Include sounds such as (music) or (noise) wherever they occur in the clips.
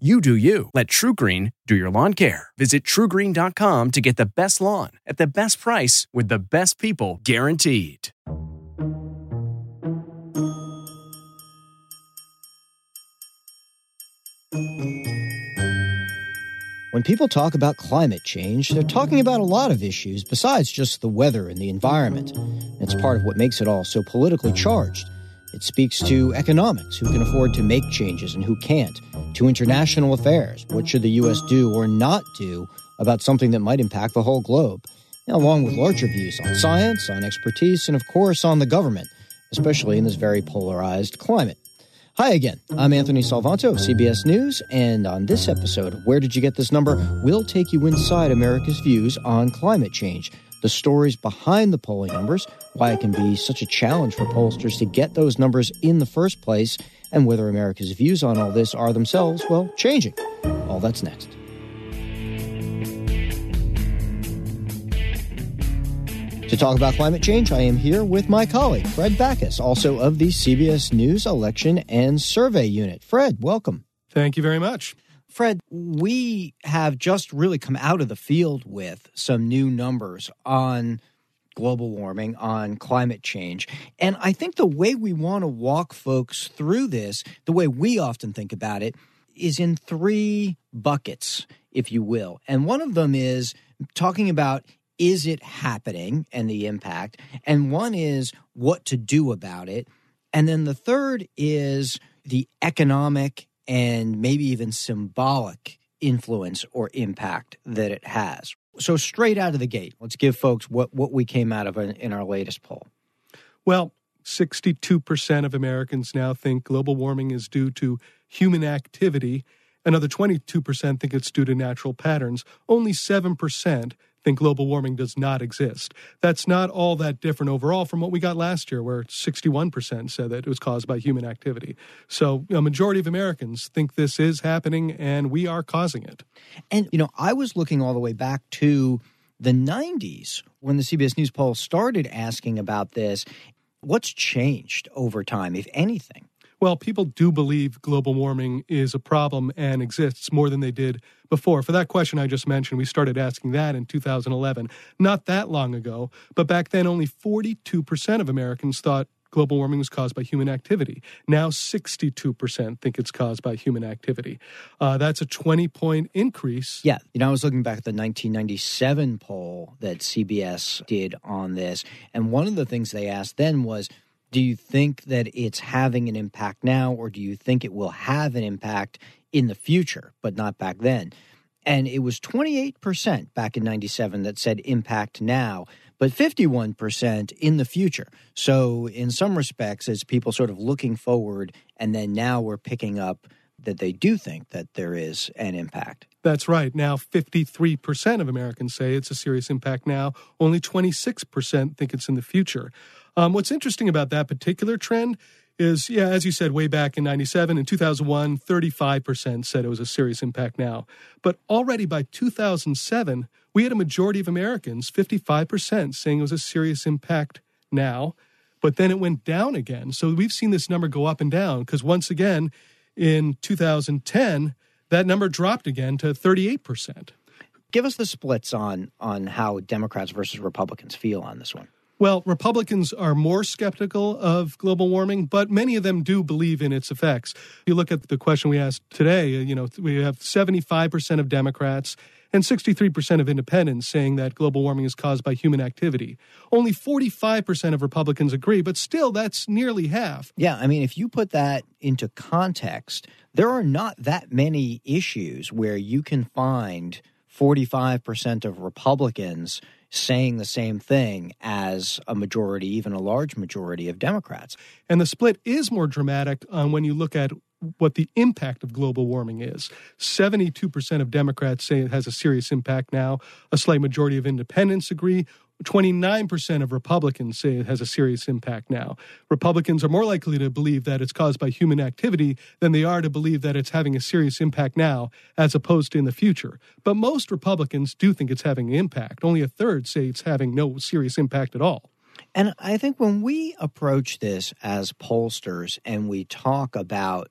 You do you. Let TruGreen do your lawn care. Visit trugreen.com to get the best lawn at the best price with the best people guaranteed. When people talk about climate change, they're talking about a lot of issues besides just the weather and the environment. It's part of what makes it all so politically charged. It speaks to economics, who can afford to make changes and who can't, to international affairs, what should the U.S. do or not do about something that might impact the whole globe, along with larger views on science, on expertise, and of course on the government, especially in this very polarized climate. Hi again. I'm Anthony Salvanto of CBS News, and on this episode Where Did You Get This Number, we'll take you inside America's views on climate change the stories behind the polling numbers, why it can be such a challenge for pollsters to get those numbers in the first place, and whether America's views on all this are themselves, well, changing. All that's next. To talk about climate change, I am here with my colleague, Fred Backus, also of the CBS News Election and Survey Unit. Fred, welcome. Thank you very much. Fred, we have just really come out of the field with some new numbers on global warming, on climate change. And I think the way we want to walk folks through this, the way we often think about it, is in three buckets, if you will. And one of them is talking about is it happening and the impact? And one is what to do about it. And then the third is the economic and maybe even symbolic influence or impact that it has. So, straight out of the gate, let's give folks what, what we came out of in, in our latest poll. Well, 62% of Americans now think global warming is due to human activity. Another 22% think it's due to natural patterns. Only 7% think global warming does not exist. That's not all that different overall from what we got last year, where 61% said that it was caused by human activity. So a majority of Americans think this is happening and we are causing it. And, you know, I was looking all the way back to the 90s when the CBS News poll started asking about this. What's changed over time, if anything? Well, people do believe global warming is a problem and exists more than they did before. For that question I just mentioned, we started asking that in 2011, not that long ago. But back then, only 42% of Americans thought global warming was caused by human activity. Now, 62% think it's caused by human activity. Uh, that's a 20 point increase. Yeah. You know, I was looking back at the 1997 poll that CBS did on this. And one of the things they asked then was, do you think that it's having an impact now, or do you think it will have an impact in the future, but not back then? And it was 28% back in 97 that said impact now, but 51% in the future. So, in some respects, as people sort of looking forward, and then now we're picking up that they do think that there is an impact. That's right. Now, 53% of Americans say it's a serious impact now. Only 26% think it's in the future. Um, what's interesting about that particular trend is, yeah, as you said, way back in 97 and 2001, 35% said it was a serious impact now. But already by 2007, we had a majority of Americans, 55%, saying it was a serious impact now. But then it went down again. So we've seen this number go up and down because once again, in 2010, that number dropped again to 38%. Give us the splits on on how Democrats versus Republicans feel on this one. Well, Republicans are more skeptical of global warming, but many of them do believe in its effects. You look at the question we asked today, uh, you know, we have 75% of Democrats and 63% of independents saying that global warming is caused by human activity. Only 45% of Republicans agree, but still that's nearly half. Yeah, I mean, if you put that into context, there are not that many issues where you can find 45% of Republicans saying the same thing as a majority, even a large majority of Democrats. And the split is more dramatic um, when you look at what the impact of global warming is. 72% of Democrats say it has a serious impact now. A slight majority of independents agree. 29% of Republicans say it has a serious impact now. Republicans are more likely to believe that it's caused by human activity than they are to believe that it's having a serious impact now, as opposed to in the future. But most Republicans do think it's having an impact. Only a third say it's having no serious impact at all. And I think when we approach this as pollsters and we talk about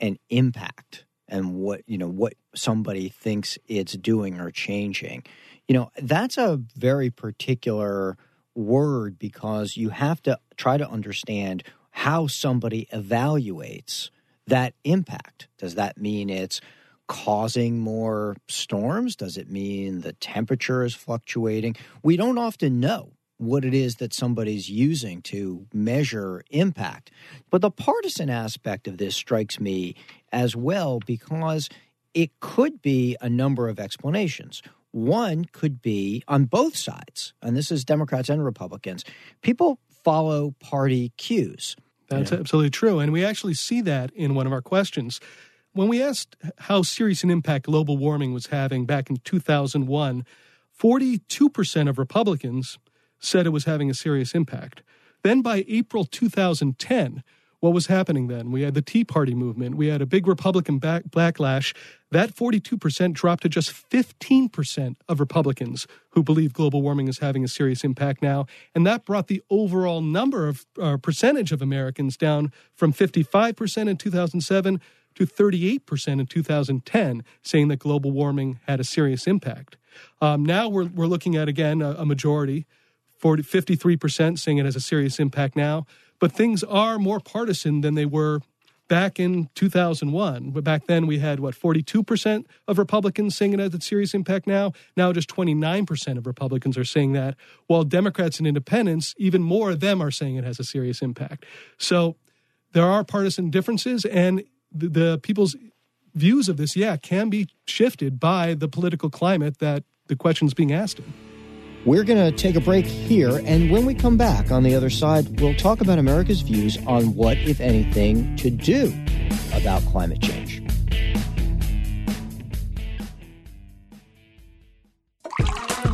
an impact and what, you know, what somebody thinks it's doing or changing, you know, that's a very particular word because you have to try to understand how somebody evaluates that impact. Does that mean it's causing more storms? Does it mean the temperature is fluctuating? We don't often know what it is that somebody's using to measure impact. But the partisan aspect of this strikes me as well because it could be a number of explanations. One could be on both sides, and this is Democrats and Republicans. People follow party cues. That's yeah. absolutely true. And we actually see that in one of our questions. When we asked how serious an impact global warming was having back in 2001, 42% of Republicans said it was having a serious impact. Then by April 2010, what was happening then? We had the Tea Party movement. We had a big Republican back- backlash. That 42% dropped to just 15% of Republicans who believe global warming is having a serious impact now. And that brought the overall number of uh, percentage of Americans down from 55% in 2007 to 38% in 2010, saying that global warming had a serious impact. Um, now we're, we're looking at, again, a, a majority, 40, 53% saying it has a serious impact now. But things are more partisan than they were back in 2001. But back then we had, what, 42% of Republicans saying it has a serious impact now? Now just 29% of Republicans are saying that, while Democrats and independents, even more of them are saying it has a serious impact. So there are partisan differences, and the, the people's views of this, yeah, can be shifted by the political climate that the question is being asked in. We're going to take a break here, and when we come back on the other side, we'll talk about America's views on what, if anything, to do about climate change.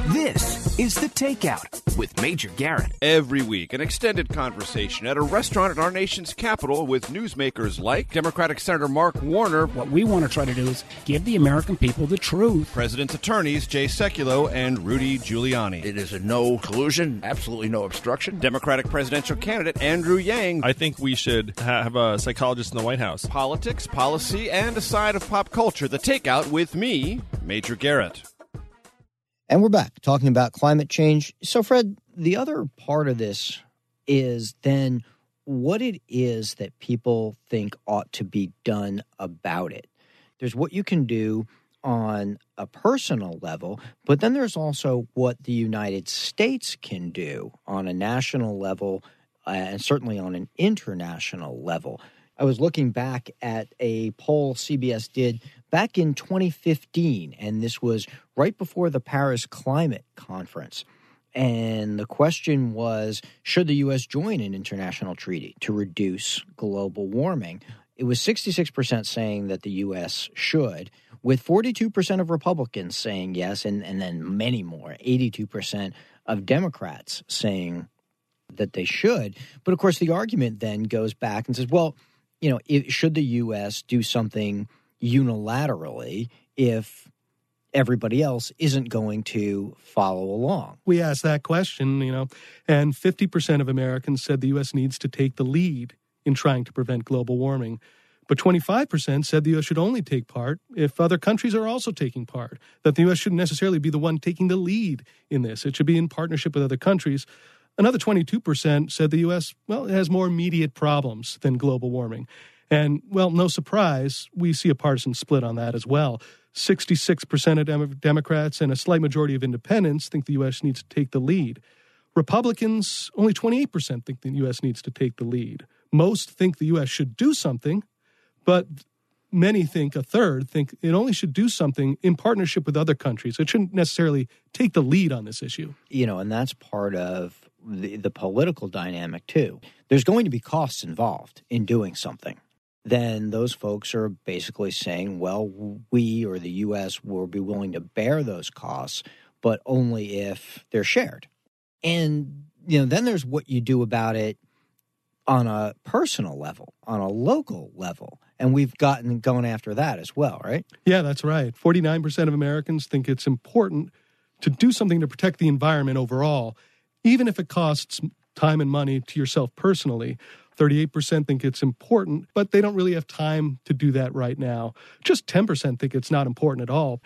This is The Takeout with Major Garrett. Every week, an extended conversation at a restaurant in our nation's capital with newsmakers like Democratic Senator Mark Warner. What we want to try to do is give the American people the truth. President's attorneys Jay Sekulow and Rudy Giuliani. It is a no collusion, absolutely no obstruction. Democratic presidential candidate Andrew Yang. I think we should have a psychologist in the White House. Politics, policy, and a side of pop culture. The Takeout with me, Major Garrett. And we're back talking about climate change. So, Fred, the other part of this is then what it is that people think ought to be done about it. There's what you can do on a personal level, but then there's also what the United States can do on a national level uh, and certainly on an international level. I was looking back at a poll CBS did back in 2015, and this was right before the Paris Climate Conference. And the question was should the U.S. join an international treaty to reduce global warming? It was 66% saying that the U.S. should, with 42% of Republicans saying yes, and, and then many more, 82% of Democrats saying that they should. But of course, the argument then goes back and says, well, you know, if, should the U.S. do something unilaterally if everybody else isn't going to follow along? We asked that question, you know, and 50% of Americans said the U.S. needs to take the lead in trying to prevent global warming. But 25% said the U.S. should only take part if other countries are also taking part, that the U.S. shouldn't necessarily be the one taking the lead in this. It should be in partnership with other countries. Another 22% said the U.S., well, it has more immediate problems than global warming. And, well, no surprise, we see a partisan split on that as well. 66% of Dem- Democrats and a slight majority of independents think the U.S. needs to take the lead. Republicans, only 28% think the U.S. needs to take the lead. Most think the U.S. should do something, but many think, a third think it only should do something in partnership with other countries. It shouldn't necessarily take the lead on this issue. You know, and that's part of the, the political dynamic too. There's going to be costs involved in doing something. Then those folks are basically saying, well, we or the U.S. will be willing to bear those costs, but only if they're shared. And, you know, then there's what you do about it on a personal level, on a local level. And we've gotten going after that as well, right? Yeah, that's right. 49% of Americans think it's important to do something to protect the environment overall, even if it costs time and money to yourself personally. 38% think it's important, but they don't really have time to do that right now. Just 10% think it's not important at all.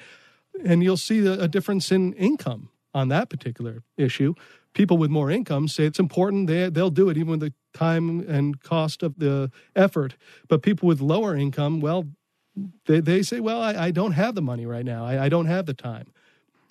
And you'll see a difference in income on that particular issue. People with more income say it's important. They, they'll do it even with the time and cost of the effort. But people with lower income, well, they, they say, well, I, I don't have the money right now. I, I don't have the time.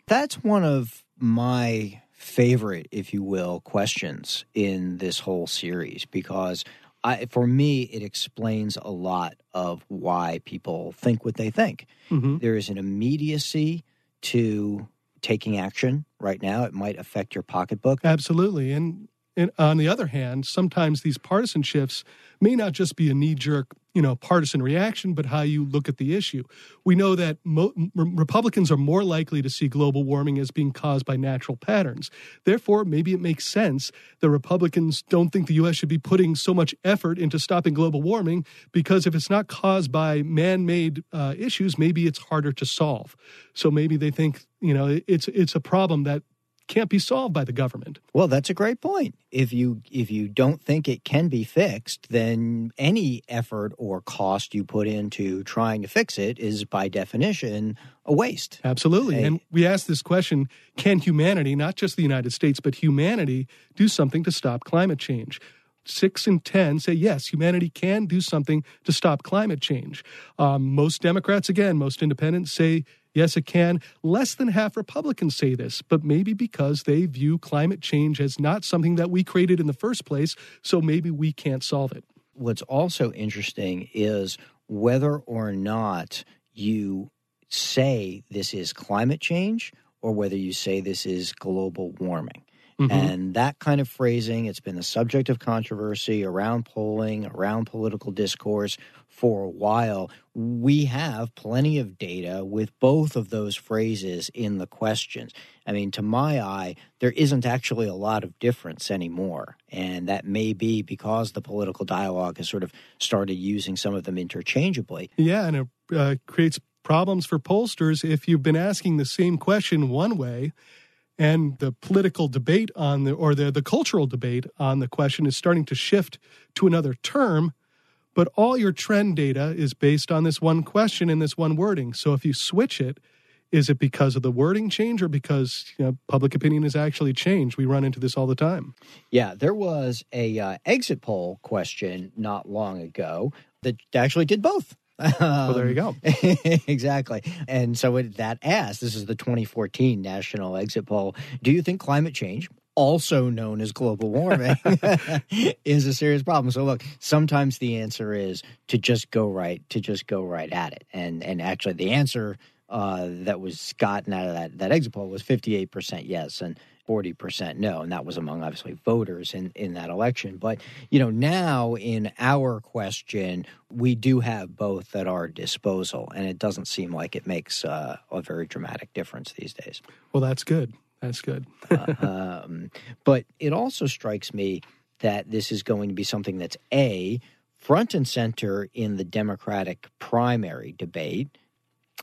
That's one of my favorite, if you will, questions in this whole series because I, for me, it explains a lot of why people think what they think. Mm-hmm. There is an immediacy to taking action right now. It might affect your pocketbook. Absolutely. And, and on the other hand, sometimes these partisan shifts may not just be a knee jerk you know partisan reaction but how you look at the issue. We know that mo- republicans are more likely to see global warming as being caused by natural patterns. Therefore maybe it makes sense that republicans don't think the us should be putting so much effort into stopping global warming because if it's not caused by man-made uh, issues maybe it's harder to solve. So maybe they think you know it's it's a problem that can't be solved by the government. Well, that's a great point. If you if you don't think it can be fixed, then any effort or cost you put into trying to fix it is by definition a waste. Absolutely. Hey. And we asked this question, can humanity, not just the United States, but humanity do something to stop climate change? six in 10 say yes, humanity can do something to stop climate change. Um, most Democrats, again, most independents say Yes, it can. Less than half Republicans say this, but maybe because they view climate change as not something that we created in the first place, so maybe we can't solve it. What's also interesting is whether or not you say this is climate change or whether you say this is global warming. Mm-hmm. And that kind of phrasing, it's been the subject of controversy around polling, around political discourse for a while. We have plenty of data with both of those phrases in the questions. I mean, to my eye, there isn't actually a lot of difference anymore. And that may be because the political dialogue has sort of started using some of them interchangeably. Yeah, and it uh, creates problems for pollsters if you've been asking the same question one way and the political debate on the or the, the cultural debate on the question is starting to shift to another term but all your trend data is based on this one question and this one wording. So if you switch it is it because of the wording change or because you know, public opinion has actually changed? We run into this all the time. Yeah there was a uh, exit poll question not long ago that actually did both well, there you go. (laughs) exactly. And so it, that asked this is the 2014 National Exit Poll Do you think climate change, also known as global warming, (laughs) (laughs) is a serious problem? So, look, sometimes the answer is to just go right, to just go right at it. And, and actually, the answer uh, that was gotten out of that, that exit poll was 58% yes. And 40% no. And that was among obviously voters in, in that election. But, you know, now in our question, we do have both at our disposal. And it doesn't seem like it makes uh, a very dramatic difference these days. Well, that's good. That's good. (laughs) uh, um, but it also strikes me that this is going to be something that's A, front and center in the Democratic primary debate.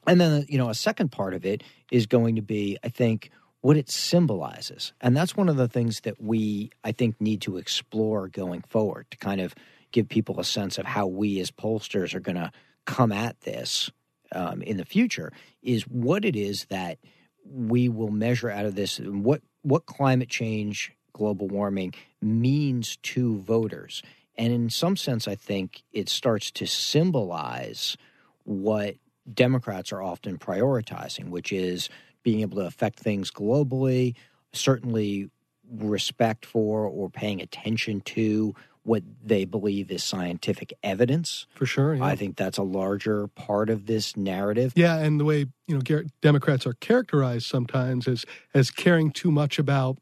And then, you know, a second part of it is going to be, I think, what it symbolizes. And that's one of the things that we, I think, need to explore going forward to kind of give people a sense of how we as pollsters are going to come at this um, in the future is what it is that we will measure out of this and what what climate change global warming means to voters and in some sense i think it starts to symbolize what democrats are often prioritizing which is being able to affect things globally, certainly respect for or paying attention to what they believe is scientific evidence. For sure. Yeah. I think that's a larger part of this narrative. Yeah, and the way you know Democrats are characterized sometimes as as caring too much about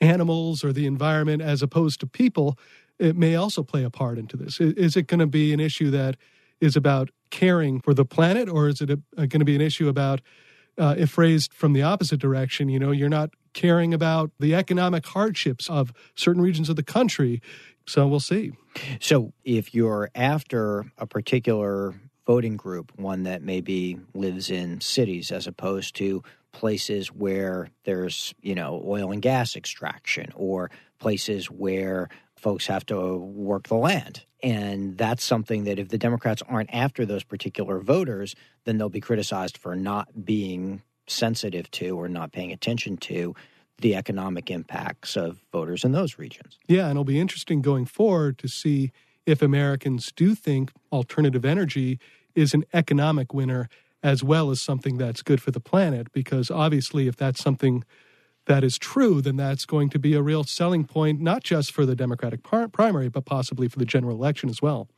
animals or the environment as opposed to people, it may also play a part into this. Is it going to be an issue that is about caring for the planet, or is it going to be an issue about, uh, if phrased from the opposite direction, you know, you're not caring about the economic hardships of certain regions of the country? So we'll see. So if you're after a particular voting group, one that maybe lives in cities as opposed to places where there's, you know, oil and gas extraction or places where folks have to work the land. And that's something that if the Democrats aren't after those particular voters, then they'll be criticized for not being sensitive to or not paying attention to the economic impacts of voters in those regions. Yeah, and it'll be interesting going forward to see if Americans do think alternative energy is an economic winner as well as something that's good for the planet. Because obviously, if that's something that is true, then that's going to be a real selling point, not just for the Democratic par- primary, but possibly for the general election as well.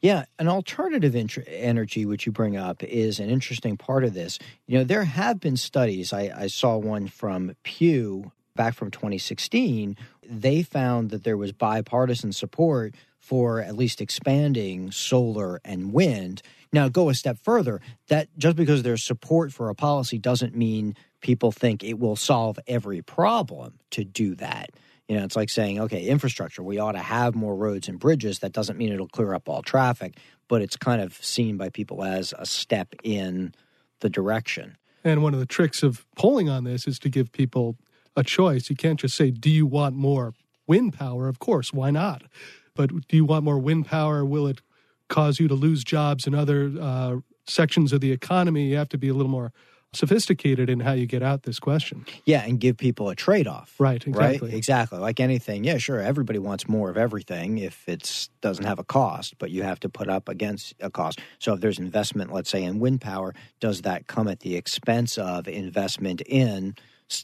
Yeah, an alternative int- energy, which you bring up, is an interesting part of this. You know, there have been studies. I, I saw one from Pew back from 2016. They found that there was bipartisan support for at least expanding solar and wind. Now, go a step further. That just because there's support for a policy doesn't mean people think it will solve every problem to do that. You know, it's like saying, okay, infrastructure, we ought to have more roads and bridges. That doesn't mean it'll clear up all traffic, but it's kind of seen by people as a step in the direction. And one of the tricks of polling on this is to give people a choice. You can't just say, do you want more wind power? Of course, why not? But do you want more wind power? Will it cause you to lose jobs in other uh, sections of the economy. You have to be a little more sophisticated in how you get out this question. Yeah, and give people a trade off. Right, exactly. Right? Exactly. Like anything. Yeah, sure, everybody wants more of everything if it doesn't have a cost, but you have to put up against a cost. So if there's investment, let's say in wind power, does that come at the expense of investment in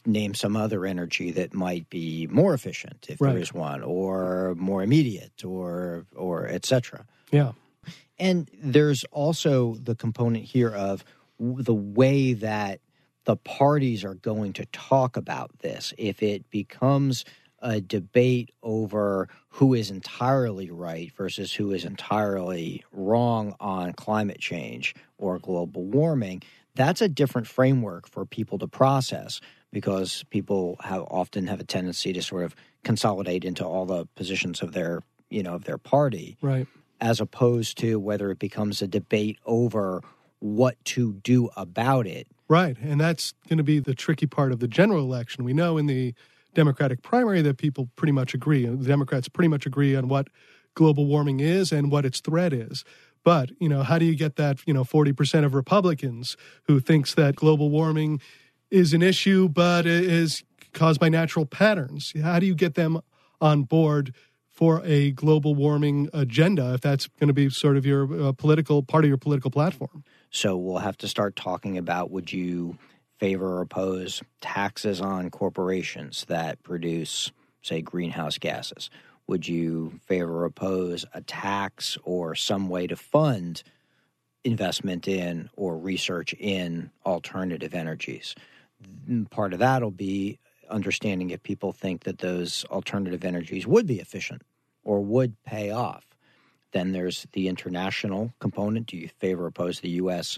name some other energy that might be more efficient if right. there is one or more immediate or or etc. Yeah. And there's also the component here of the way that the parties are going to talk about this. If it becomes a debate over who is entirely right versus who is entirely wrong on climate change or global warming, that's a different framework for people to process because people have often have a tendency to sort of consolidate into all the positions of their you know of their party right as opposed to whether it becomes a debate over what to do about it. Right. And that's going to be the tricky part of the general election. We know in the Democratic primary that people pretty much agree. The Democrats pretty much agree on what global warming is and what its threat is. But, you know, how do you get that, you know, 40% of Republicans who thinks that global warming is an issue but is caused by natural patterns? How do you get them on board for a global warming agenda if that's going to be sort of your uh, political part of your political platform. So we'll have to start talking about would you favor or oppose taxes on corporations that produce, say, greenhouse gases? Would you favor or oppose a tax or some way to fund investment in or research in alternative energies? Mm, part of that will be understanding if people think that those alternative energies would be efficient or would pay off. Then there's the international component. Do you favor or oppose the U.S.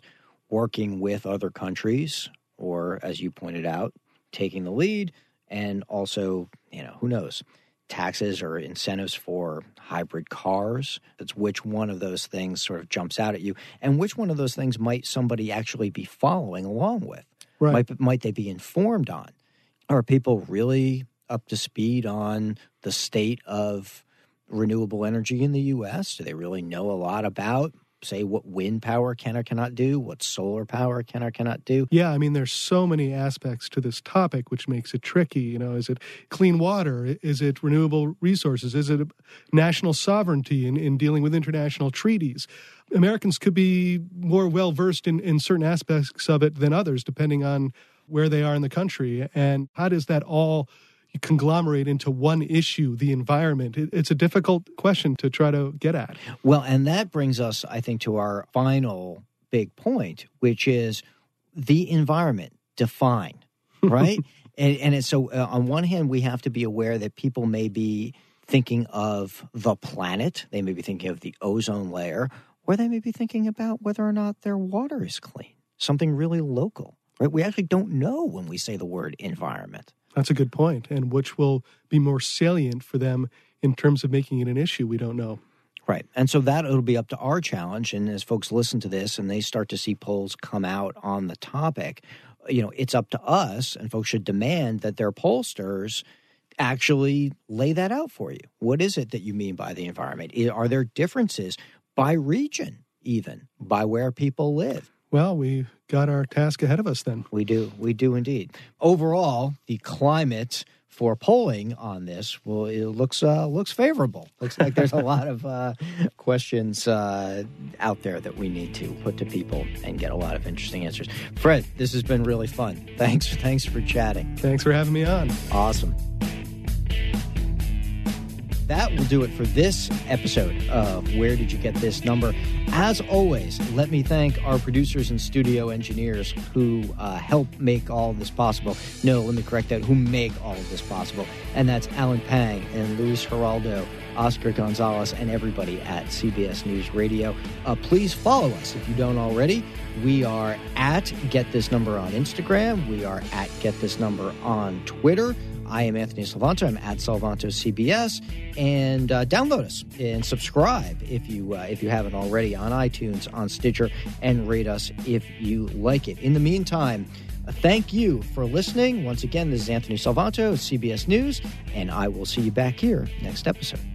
working with other countries, or as you pointed out, taking the lead? And also, you know, who knows? Taxes or incentives for hybrid cars. It's which one of those things sort of jumps out at you, and which one of those things might somebody actually be following along with? Right. Might, might they be informed on? Are people really up to speed on the state of renewable energy in the U.S.? Do they really know a lot about, say, what wind power can or cannot do, what solar power can or cannot do? Yeah, I mean, there's so many aspects to this topic, which makes it tricky. You know, is it clean water? Is it renewable resources? Is it national sovereignty in, in dealing with international treaties? Americans could be more well versed in, in certain aspects of it than others, depending on where they are in the country. And how does that all, conglomerate into one issue, the environment? It, it's a difficult question to try to get at. Well, and that brings us, I think, to our final big point, which is the environment. Define, (laughs) right? and and it's, so, uh, on one hand, we have to be aware that people may be thinking of the planet, they may be thinking of the ozone layer, or they may be thinking about whether or not their water is clean, something really local. Right? We actually don't know when we say the word environment. That's a good point, and which will be more salient for them in terms of making it an issue. We don't know. Right. And so that it'll be up to our challenge. And as folks listen to this and they start to see polls come out on the topic, you know, it's up to us, and folks should demand that their pollsters actually lay that out for you. What is it that you mean by the environment? Are there differences by region, even by where people live? Well, we got our task ahead of us then. We do. We do indeed. Overall, the climate for polling on this, well, it looks uh, looks favorable. Looks like there's a (laughs) lot of uh, questions uh, out there that we need to put to people and get a lot of interesting answers. Fred, this has been really fun. Thanks. Thanks for chatting. Thanks for having me on. Awesome. That will do it for this episode of Where Did You Get This Number? As always, let me thank our producers and studio engineers who uh, help make all this possible. No, let me correct that, who make all of this possible. And that's Alan Pang and Luis Geraldo, Oscar Gonzalez, and everybody at CBS News Radio. Uh, please follow us if you don't already. We are at Get This Number on Instagram. We are at Get This Number on Twitter. I am Anthony Salvanto. I'm at Salvanto CBS, and uh, download us and subscribe if you uh, if you haven't already on iTunes, on Stitcher, and rate us if you like it. In the meantime. Uh, thank you for listening. Once again, this is Anthony Salvanto CBS News, and I will see you back here next episode.